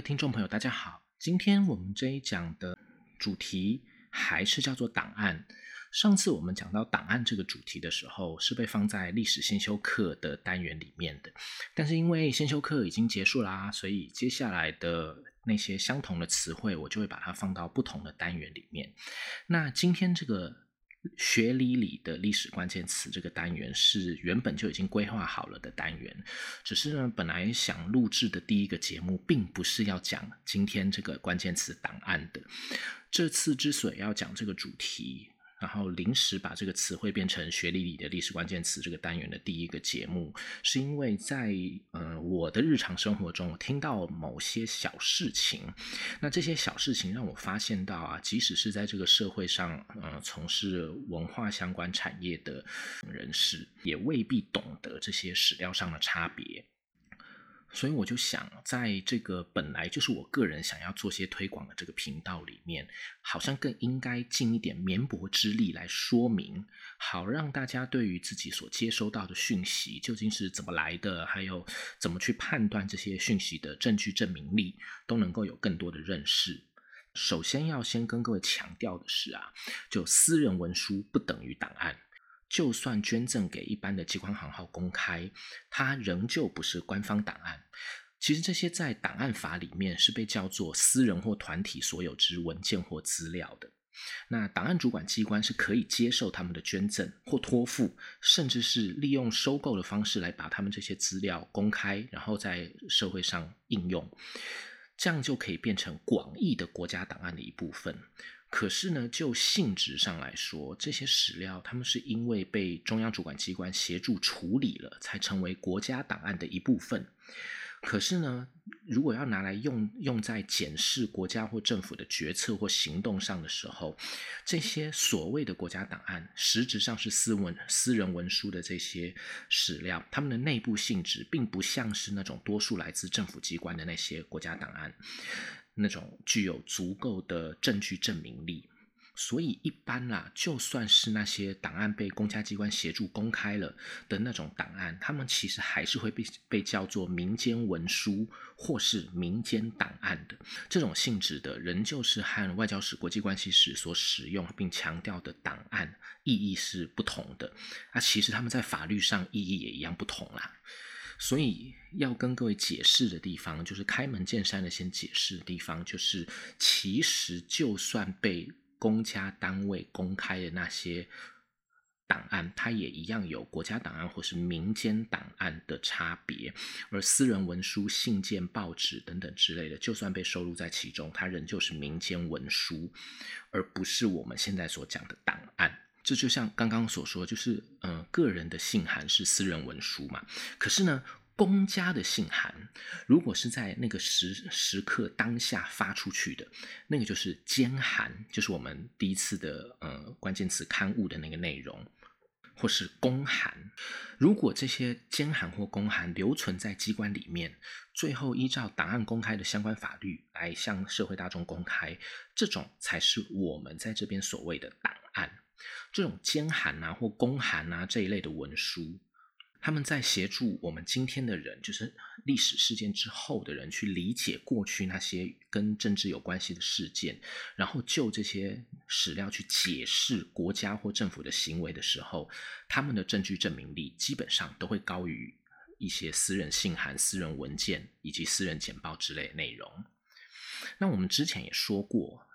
听众朋友，大家好。今天我们这一讲的主题还是叫做档案。上次我们讲到档案这个主题的时候，是被放在历史先修课的单元里面的。但是因为先修课已经结束啦，所以接下来的那些相同的词汇，我就会把它放到不同的单元里面。那今天这个。学理里的历史关键词这个单元是原本就已经规划好了的单元，只是呢，本来想录制的第一个节目并不是要讲今天这个关键词档案的。这次之所以要讲这个主题。然后临时把这个词汇变成学理里的历史关键词这个单元的第一个节目，是因为在呃我的日常生活中，我听到某些小事情，那这些小事情让我发现到啊，即使是在这个社会上，呃从事文化相关产业的人士，也未必懂得这些史料上的差别。所以我就想，在这个本来就是我个人想要做些推广的这个频道里面，好像更应该尽一点绵薄之力来说明，好让大家对于自己所接收到的讯息究竟是怎么来的，还有怎么去判断这些讯息的证据证明力，都能够有更多的认识。首先要先跟各位强调的是啊，就私人文书不等于档案。就算捐赠给一般的机关行号公开，它仍旧不是官方档案。其实这些在档案法里面是被叫做私人或团体所有之文件或资料的。那档案主管机关是可以接受他们的捐赠或托付，甚至是利用收购的方式来把他们这些资料公开，然后在社会上应用，这样就可以变成广义的国家档案的一部分。可是呢，就性质上来说，这些史料他们是因为被中央主管机关协助处理了，才成为国家档案的一部分。可是呢，如果要拿来用用在检视国家或政府的决策或行动上的时候，这些所谓的国家档案，实质上是私文、私人文书的这些史料，他们的内部性质并不像是那种多数来自政府机关的那些国家档案。那种具有足够的证据证明力，所以一般啦，就算是那些档案被公家机关协助公开了的那种档案，他们其实还是会被被叫做民间文书或是民间档案的这种性质的，仍旧是和外交史、国际关系史所使用并强调的档案意义是不同的。啊，其实他们在法律上意义也一样不同啦。所以要跟各位解释的地方，就是开门见山的先解释的地方，就是其实就算被公家单位公开的那些档案，它也一样有国家档案或是民间档案的差别。而私人文书、信件、报纸等等之类的，就算被收录在其中，它仍旧是民间文书，而不是我们现在所讲的档案。这就像刚刚所说，就是嗯，个人的信函是私人文书嘛。可是呢，公家的信函，如果是在那个时时刻当下发出去的，那个就是监函，就是我们第一次的呃关键词刊物的那个内容，或是公函。如果这些监函或公函留存在机关里面，最后依照档案公开的相关法律来向社会大众公开，这种才是我们在这边所谓的档案。这种兼函啊或公函啊这一类的文书，他们在协助我们今天的人，就是历史事件之后的人，去理解过去那些跟政治有关系的事件，然后就这些史料去解释国家或政府的行为的时候，他们的证据证明力基本上都会高于一些私人信函、私人文件以及私人简报之类的内容。那我们之前也说过。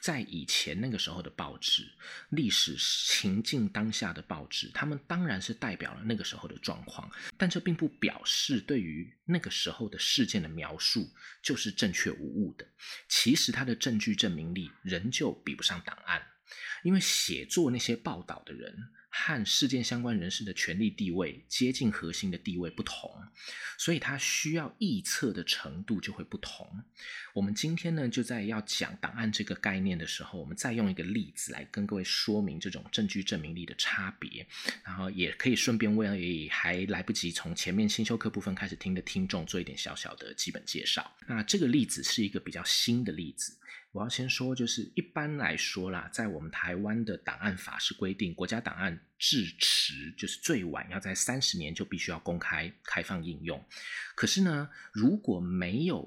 在以前那个时候的报纸，历史情境当下的报纸，他们当然是代表了那个时候的状况，但这并不表示对于那个时候的事件的描述就是正确无误的。其实他的证据证明力仍旧比不上档案，因为写作那些报道的人。和事件相关人士的权力地位接近核心的地位不同，所以他需要臆测的程度就会不同。我们今天呢，就在要讲档案这个概念的时候，我们再用一个例子来跟各位说明这种证据证明力的差别，然后也可以顺便为还来不及从前面新修课部分开始听的听众做一点小小的基本介绍。那这个例子是一个比较新的例子。我要先说，就是一般来说啦，在我们台湾的档案法是规定，国家档案至迟就是最晚要在三十年就必须要公开开放应用。可是呢，如果没有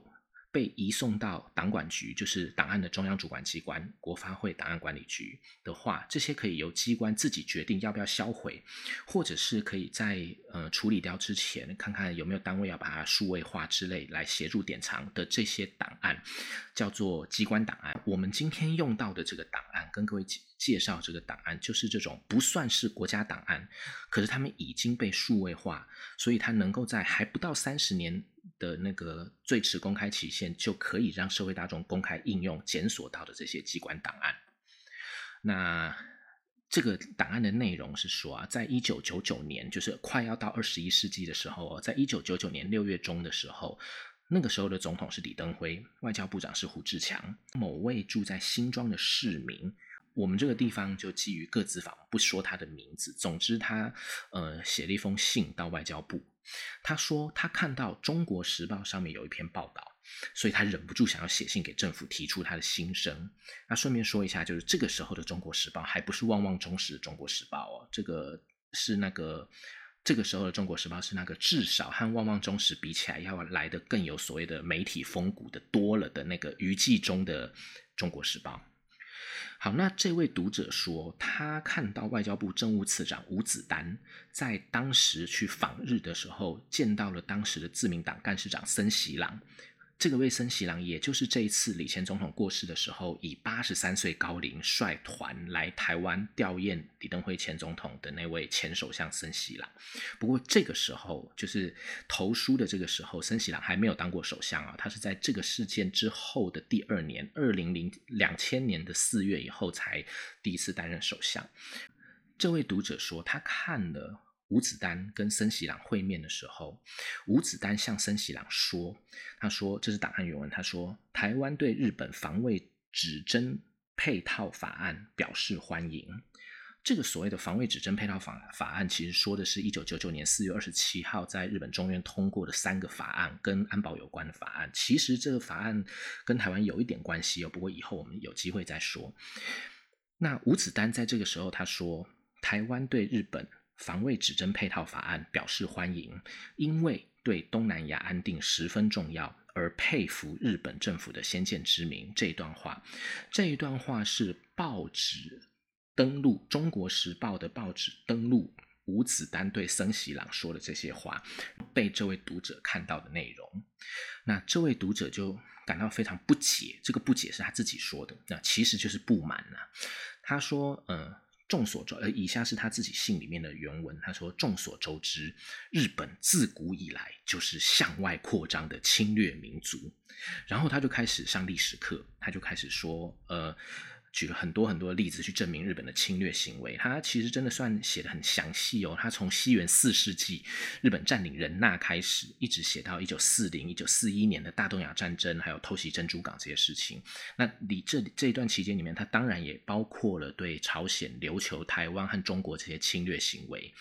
被移送到党管局，就是档案的中央主管机关——国发会档案管理局的话，这些可以由机关自己决定要不要销毁，或者是可以在呃处理掉之前，看看有没有单位要把它数位化之类来协助典藏的这些档案，叫做机关档案。我们今天用到的这个档案，跟各位介绍这个档案，就是这种不算是国家档案，可是他们已经被数位化，所以它能够在还不到三十年。的那个最迟公开期限，就可以让社会大众公开应用检索到的这些机关档案。那这个档案的内容是说啊，在一九九九年，就是快要到二十一世纪的时候，在一九九九年六月中的时候，那个时候的总统是李登辉，外交部长是胡志强，某位住在新庄的市民。我们这个地方就基于各自法不说他的名字。总之，他呃写了一封信到外交部，他说他看到《中国时报》上面有一篇报道，所以他忍不住想要写信给政府提出他的心声。那顺便说一下，就是这个时候的《中国时报》还不是旺旺中时的《中国时报》哦，这个是那个这个时候的《中国时报》是那个至少和旺旺中时比起来要来的更有所谓的媒体风骨的多了的那个余记中的《中国时报》。好，那这位读者说，他看到外交部政务次长吴子丹在当时去访日的时候，见到了当时的自民党干事长森喜朗。这个位森喜朗，也就是这一次李前总统过世的时候，以八十三岁高龄率团来台湾吊唁李登辉前总统的那位前首相森喜朗。不过这个时候，就是投书的这个时候，森喜朗还没有当过首相啊，他是在这个事件之后的第二年，二零零两千年的四月以后才第一次担任首相。这位读者说，他看了。吴子丹跟森喜朗会面的时候，吴子丹向森喜朗说：“他说这是档案原文。他说，台湾对日本防卫指针配套法案表示欢迎。这个所谓的防卫指针配套法法案，其实说的是一九九九年四月二十七号在日本中院通过的三个法案，跟安保有关的法案。其实这个法案跟台湾有一点关系哦，不过以后我们有机会再说。那吴子丹在这个时候他说，台湾对日本。”防卫指针配套法案表示欢迎，因为对东南亚安定十分重要，而佩服日本政府的先见之明。这一段话，这一段话是报纸登录《中国时报》的报纸登录吴子丹对森喜朗说的这些话，被这位读者看到的内容。那这位读者就感到非常不解，这个不解是他自己说的，那其实就是不满呐。他说：“嗯。”众所周，呃，以下是他自己信里面的原文。他说：“众所周知，日本自古以来就是向外扩张的侵略民族。”然后他就开始上历史课，他就开始说：“呃。”举了很多很多的例子去证明日本的侵略行为，他其实真的算写的很详细哦。他从西元四世纪日本占领仁纳开始，一直写到一九四零、一九四一年的大东亚战争，还有偷袭珍珠港这些事情。那你这这一段期间里面，他当然也包括了对朝鲜、琉球、台湾和中国这些侵略行为，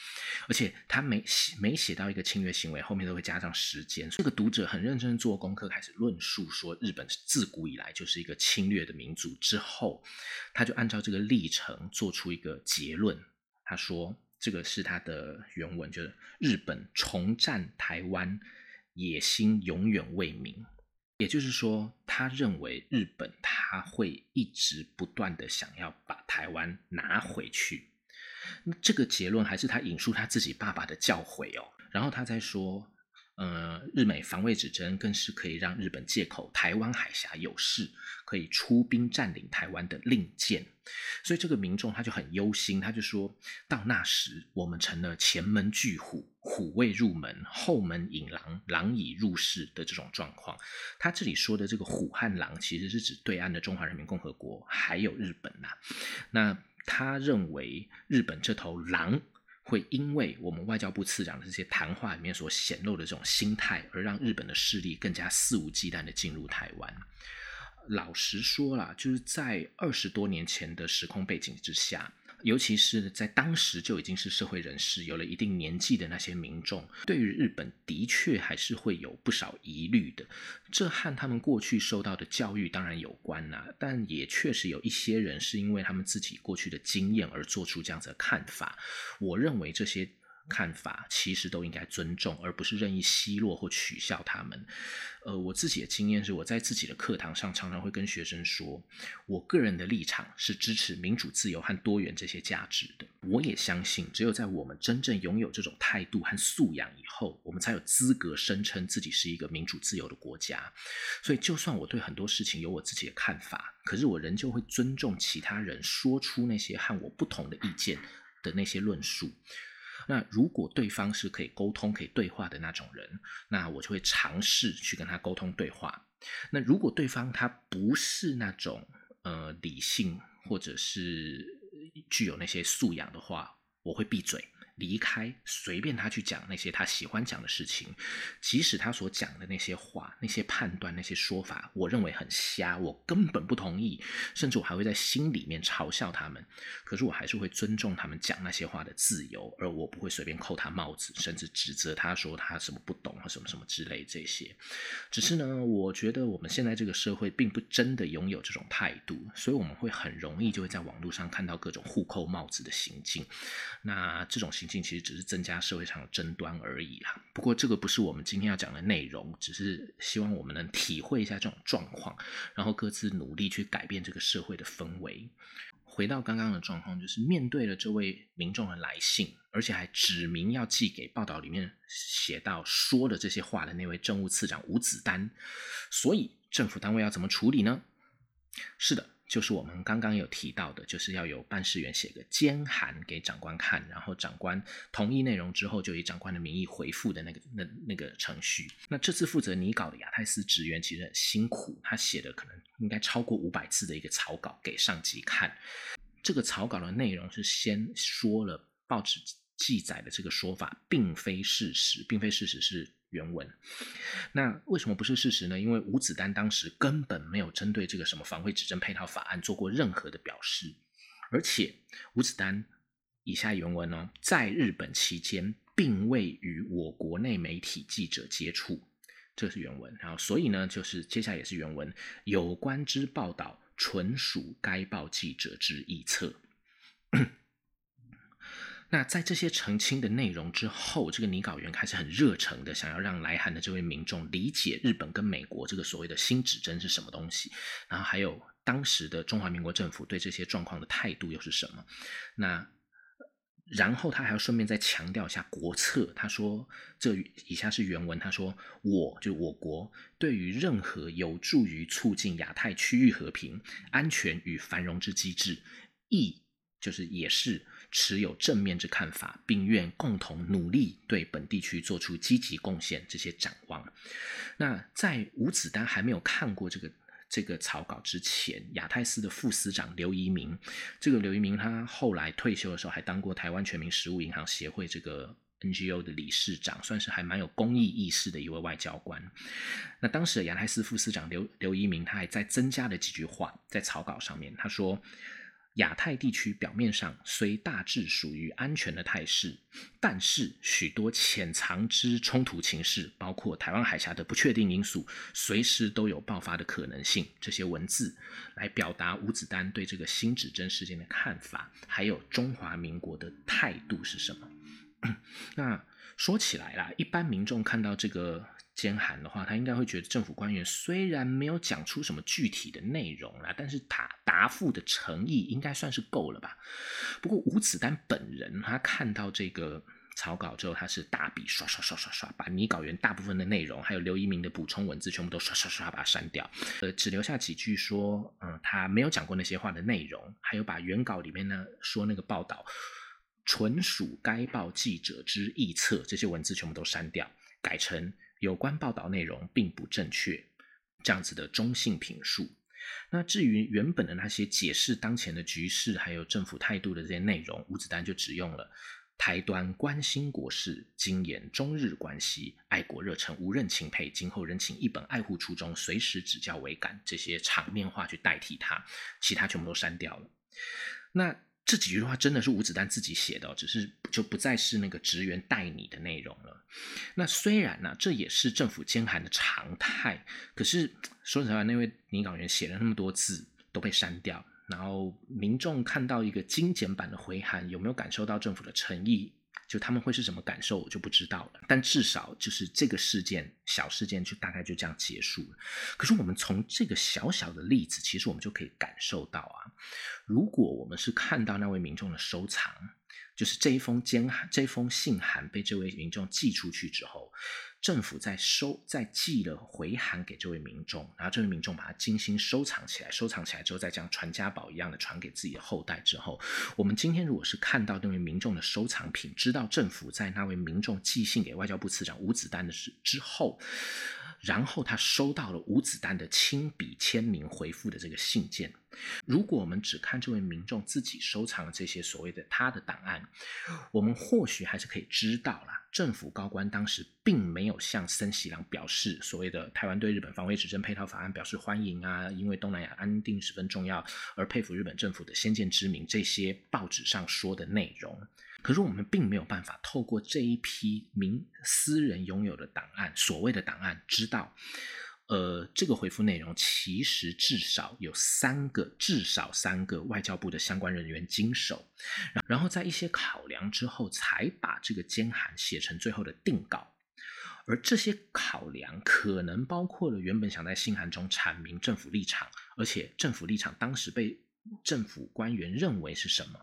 而且他每写每写到一个侵略行为，后面都会加上时间。这个读者很认真做功课，开始论述说日本自古以来就是一个侵略的民族之后。他就按照这个历程做出一个结论。他说：“这个是他的原文，就是日本重占台湾，野心永远未泯。也就是说，他认为日本他会一直不断的想要把台湾拿回去。那这个结论还是他引述他自己爸爸的教诲哦。然后他在说。”呃，日美防卫指针更是可以让日本借口台湾海峡有事，可以出兵占领台湾的令箭，所以这个民众他就很忧心，他就说到那时我们成了前门拒虎，虎未入门，后门引狼，狼已入室的这种状况。他这里说的这个虎和狼，其实是指对岸的中华人民共和国还有日本呐。那他认为日本这头狼。会因为我们外交部次长的这些谈话里面所显露的这种心态，而让日本的势力更加肆无忌惮的进入台湾。老实说啦，就是在二十多年前的时空背景之下。尤其是在当时就已经是社会人士，有了一定年纪的那些民众，对于日本的确还是会有不少疑虑的。这和他们过去受到的教育当然有关呐，但也确实有一些人是因为他们自己过去的经验而做出这样子的看法。我认为这些看法，其实都应该尊重，而不是任意奚落或取笑他们。呃，我自己的经验是，我在自己的课堂上常常会跟学生说，我个人的立场是支持民主、自由和多元这些价值的。我也相信，只有在我们真正拥有这种态度和素养以后，我们才有资格声称自己是一个民主、自由的国家。所以，就算我对很多事情有我自己的看法，可是我仍旧会尊重其他人说出那些和我不同的意见的那些论述。那如果对方是可以沟通、可以对话的那种人，那我就会尝试去跟他沟通对话。那如果对方他不是那种呃理性或者是具有那些素养的话，我会闭嘴。离开，随便他去讲那些他喜欢讲的事情，即使他所讲的那些话、那些判断、那些说法，我认为很瞎，我根本不同意，甚至我还会在心里面嘲笑他们。可是我还是会尊重他们讲那些话的自由，而我不会随便扣他帽子，甚至指责他说他什么不懂或什么什么之类这些。只是呢，我觉得我们现在这个社会并不真的拥有这种态度，所以我们会很容易就会在网络上看到各种互扣帽子的行径。那这种行。其实只是增加社会上的争端而已啦。不过这个不是我们今天要讲的内容，只是希望我们能体会一下这种状况，然后各自努力去改变这个社会的氛围。回到刚刚的状况，就是面对了这位民众的来信，而且还指明要寄给报道里面写到说的这些话的那位政务次长吴子丹，所以政府单位要怎么处理呢？是的。就是我们刚刚有提到的，就是要有办事员写个监函给长官看，然后长官同意内容之后，就以长官的名义回复的那个那那个程序。那这次负责拟稿的亚太司职员其实很辛苦，他写的可能应该超过五百字的一个草稿给上级看。这个草稿的内容是先说了报纸记载的这个说法并非事实，并非事实是。原文，那为什么不是事实呢？因为吴子丹当时根本没有针对这个什么防卫指针配套法案做过任何的表示，而且吴子丹以下原文呢，在日本期间并未与我国内媒体记者接触，这是原文。然后，所以呢，就是接下来也是原文，有关之报道纯属该报记者之臆测。那在这些澄清的内容之后，这个拟稿员开始很热诚的想要让来函的这位民众理解日本跟美国这个所谓的新指针是什么东西，然后还有当时的中华民国政府对这些状况的态度又是什么。那然后他还要顺便再强调一下国策，他说这以下是原文，他说我就我国对于任何有助于促进亚太区域和平、安全与繁荣之机制，亦就是也是。持有正面之看法，并愿共同努力对本地区做出积极贡献。这些展望。那在吴子丹还没有看过这个这个草稿之前，亚太司的副司长刘一鸣，这个刘一鸣他后来退休的时候还当过台湾全民食物银行协会这个 NGO 的理事长，算是还蛮有公益意识的一位外交官。那当时的亚太司副司长刘刘一鸣，他还在增加了几句话在草稿上面，他说。亚太地区表面上虽大致属于安全的态势，但是许多潜藏之冲突情势，包括台湾海峡的不确定因素，随时都有爆发的可能性。这些文字来表达吴子丹对这个新指针事件的看法，还有中华民国的态度是什么？那说起来啦，一般民众看到这个。监函的话，他应该会觉得政府官员虽然没有讲出什么具体的内容啦，但是答答复的诚意应该算是够了吧。不过吴子丹本人，他看到这个草稿之后，他是大笔刷刷刷刷刷，把拟稿员大部分的内容，还有刘一鸣的补充文字，全部都刷刷刷把它删掉，呃，只留下几句说，嗯，他没有讲过那些话的内容，还有把原稿里面呢说那个报道纯属该报记者之臆测，这些文字全部都删掉，改成。有关报道内容并不正确，这样子的中性评述。那至于原本的那些解释当前的局势还有政府态度的这些内容，吴子丹就只用了台端关心国事，精研中日关系，爱国热忱，无任钦佩，今后仍请一本爱护初衷，随时指教为感这些场面话去代替他，其他全部都删掉了。那。这几句话真的是吴子丹自己写的，只是就不再是那个职员带你的内容了。那虽然呢，这也是政府监函的常态，可是说实话，那位拟稿员写了那么多字都被删掉，然后民众看到一个精简版的回函，有没有感受到政府的诚意？就他们会是什么感受，我就不知道了。但至少就是这个事件，小事件就大概就这样结束了。可是我们从这个小小的例子，其实我们就可以感受到啊，如果我们是看到那位民众的收藏，就是这一封监函、这封信函被这位民众寄出去之后。政府在收在寄了回函给这位民众，然后这位民众把它精心收藏起来，收藏起来之后再将传家宝一样的传给自己的后代之后，我们今天如果是看到那位民众的收藏品，知道政府在那位民众寄信给外交部次长吴子丹的事之后，然后他收到了吴子丹的亲笔签名回复的这个信件。如果我们只看这位民众自己收藏的这些所谓的他的档案，我们或许还是可以知道啦，政府高官当时并没有向森喜朗表示所谓的台湾对日本防卫指针配套法案表示欢迎啊，因为东南亚安定十分重要而佩服日本政府的先见之明这些报纸上说的内容。可是我们并没有办法透过这一批民私人拥有的档案，所谓的档案，知道。呃，这个回复内容其实至少有三个，至少三个外交部的相关人员经手，然后在一些考量之后，才把这个监函写成最后的定稿。而这些考量可能包括了原本想在信函中阐明政府立场，而且政府立场当时被政府官员认为是什么，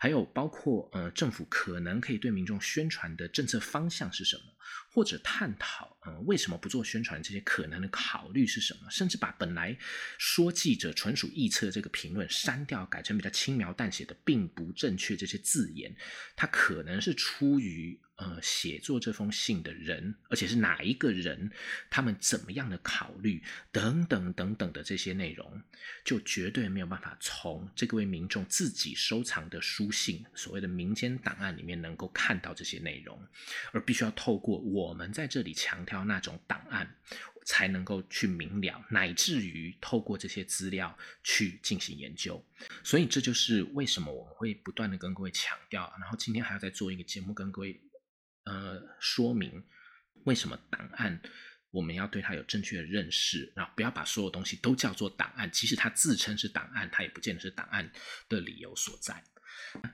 还有包括呃，政府可能可以对民众宣传的政策方向是什么。或者探讨，呃，为什么不做宣传？这些可能的考虑是什么？甚至把本来说记者纯属臆测这个评论删掉，改成比较轻描淡写的，并不正确这些字眼，它可能是出于。呃，写作这封信的人，而且是哪一个人，他们怎么样的考虑，等等等等的这些内容，就绝对没有办法从这个位民众自己收藏的书信，所谓的民间档案里面能够看到这些内容，而必须要透过我们在这里强调那种档案，才能够去明了，乃至于透过这些资料去进行研究。所以这就是为什么我们会不断的跟各位强调，然后今天还要再做一个节目跟各位。呃，说明为什么档案我们要对它有正确的认识，然后不要把所有东西都叫做档案。其实它自称是档案，它也不见得是档案的理由所在。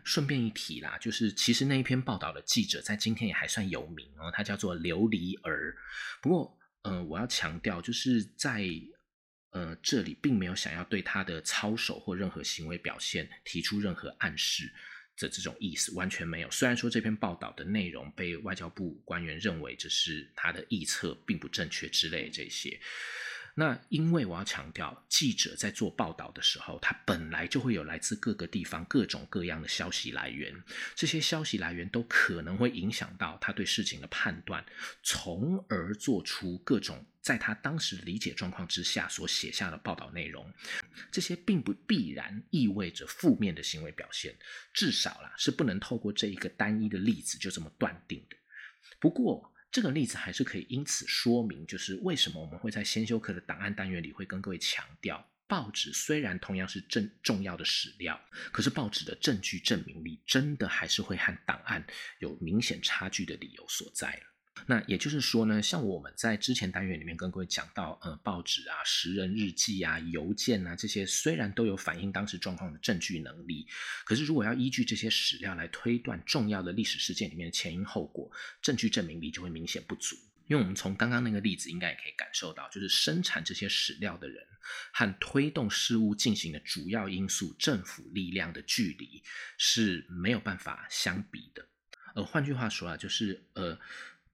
顺便一提啦，就是其实那一篇报道的记者在今天也还算有名哦，他叫做琉璃儿。不过，呃，我要强调，就是在呃这里并没有想要对他的操守或任何行为表现提出任何暗示。的这种意思完全没有。虽然说这篇报道的内容被外交部官员认为这是他的臆测，并不正确之类这些。那因为我要强调，记者在做报道的时候，他本来就会有来自各个地方各种各样的消息来源，这些消息来源都可能会影响到他对事情的判断，从而做出各种在他当时理解状况之下所写下的报道内容。这些并不必然意味着负面的行为表现，至少啦是不能透过这一个单一的例子就这么断定的。不过，这个例子还是可以因此说明，就是为什么我们会在先修课的档案单元里会跟各位强调，报纸虽然同样是正重要的史料，可是报纸的证据证明力真的还是会和档案有明显差距的理由所在了。那也就是说呢，像我们在之前单元里面跟各位讲到，呃，报纸啊、时人日记啊、邮件啊这些，虽然都有反映当时状况的证据能力，可是如果要依据这些史料来推断重要的历史事件里面的前因后果，证据证明力就会明显不足。因为我们从刚刚那个例子应该也可以感受到，就是生产这些史料的人和推动事物进行的主要因素——政府力量的距离是没有办法相比的。呃，换句话说啊，就是呃。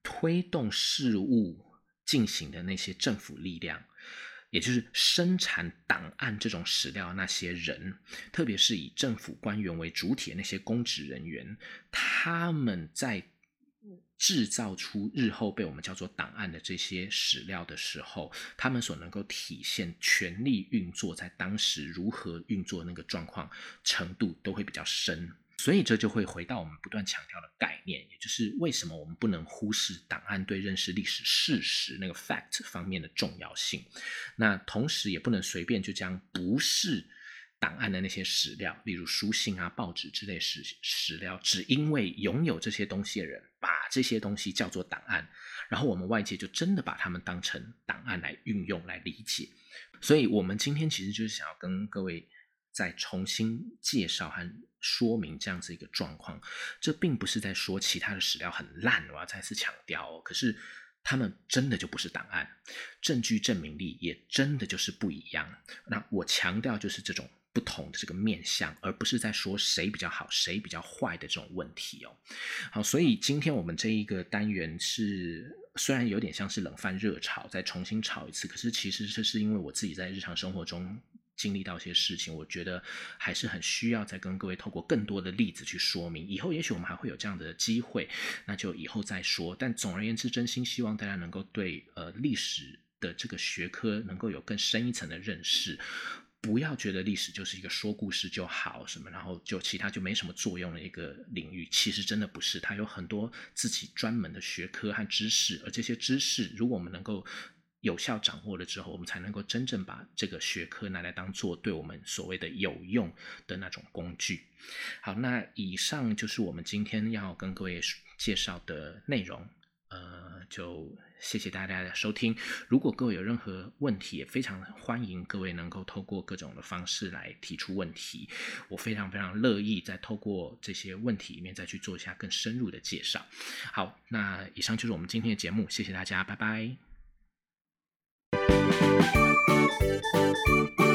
推动事务进行的那些政府力量，也就是生产档案这种史料那些人，特别是以政府官员为主体的那些公职人员，他们在制造出日后被我们叫做档案的这些史料的时候，他们所能够体现权力运作在当时如何运作那个状况程度，都会比较深。所以这就会回到我们不断强调的概念，也就是为什么我们不能忽视档案对认识历史事实那个 fact 方面的重要性。那同时也不能随便就将不是档案的那些史料，例如书信啊、报纸之类史史料，只因为拥有这些东西的人把这些东西叫做档案，然后我们外界就真的把它们当成档案来运用来理解。所以我们今天其实就是想要跟各位。再重新介绍和说明这样子一个状况。这并不是在说其他的史料很烂，我要再次强调哦。可是他们真的就不是档案，证据证明力也真的就是不一样。那我强调就是这种。不同的这个面相，而不是在说谁比较好，谁比较坏的这种问题哦。好，所以今天我们这一个单元是虽然有点像是冷饭热炒，再重新炒一次，可是其实这是因为我自己在日常生活中经历到一些事情，我觉得还是很需要再跟各位透过更多的例子去说明。以后也许我们还会有这样的机会，那就以后再说。但总而言之，真心希望大家能够对呃历史的这个学科能够有更深一层的认识。不要觉得历史就是一个说故事就好什么，然后就其他就没什么作用的一个领域。其实真的不是，它有很多自己专门的学科和知识，而这些知识，如果我们能够有效掌握了之后，我们才能够真正把这个学科拿来当做对我们所谓的有用的那种工具。好，那以上就是我们今天要跟各位介绍的内容。呃，就谢谢大家的收听。如果各位有任何问题，也非常欢迎各位能够透过各种的方式来提出问题。我非常非常乐意在透过这些问题里面再去做一下更深入的介绍。好，那以上就是我们今天的节目，谢谢大家，拜拜。Música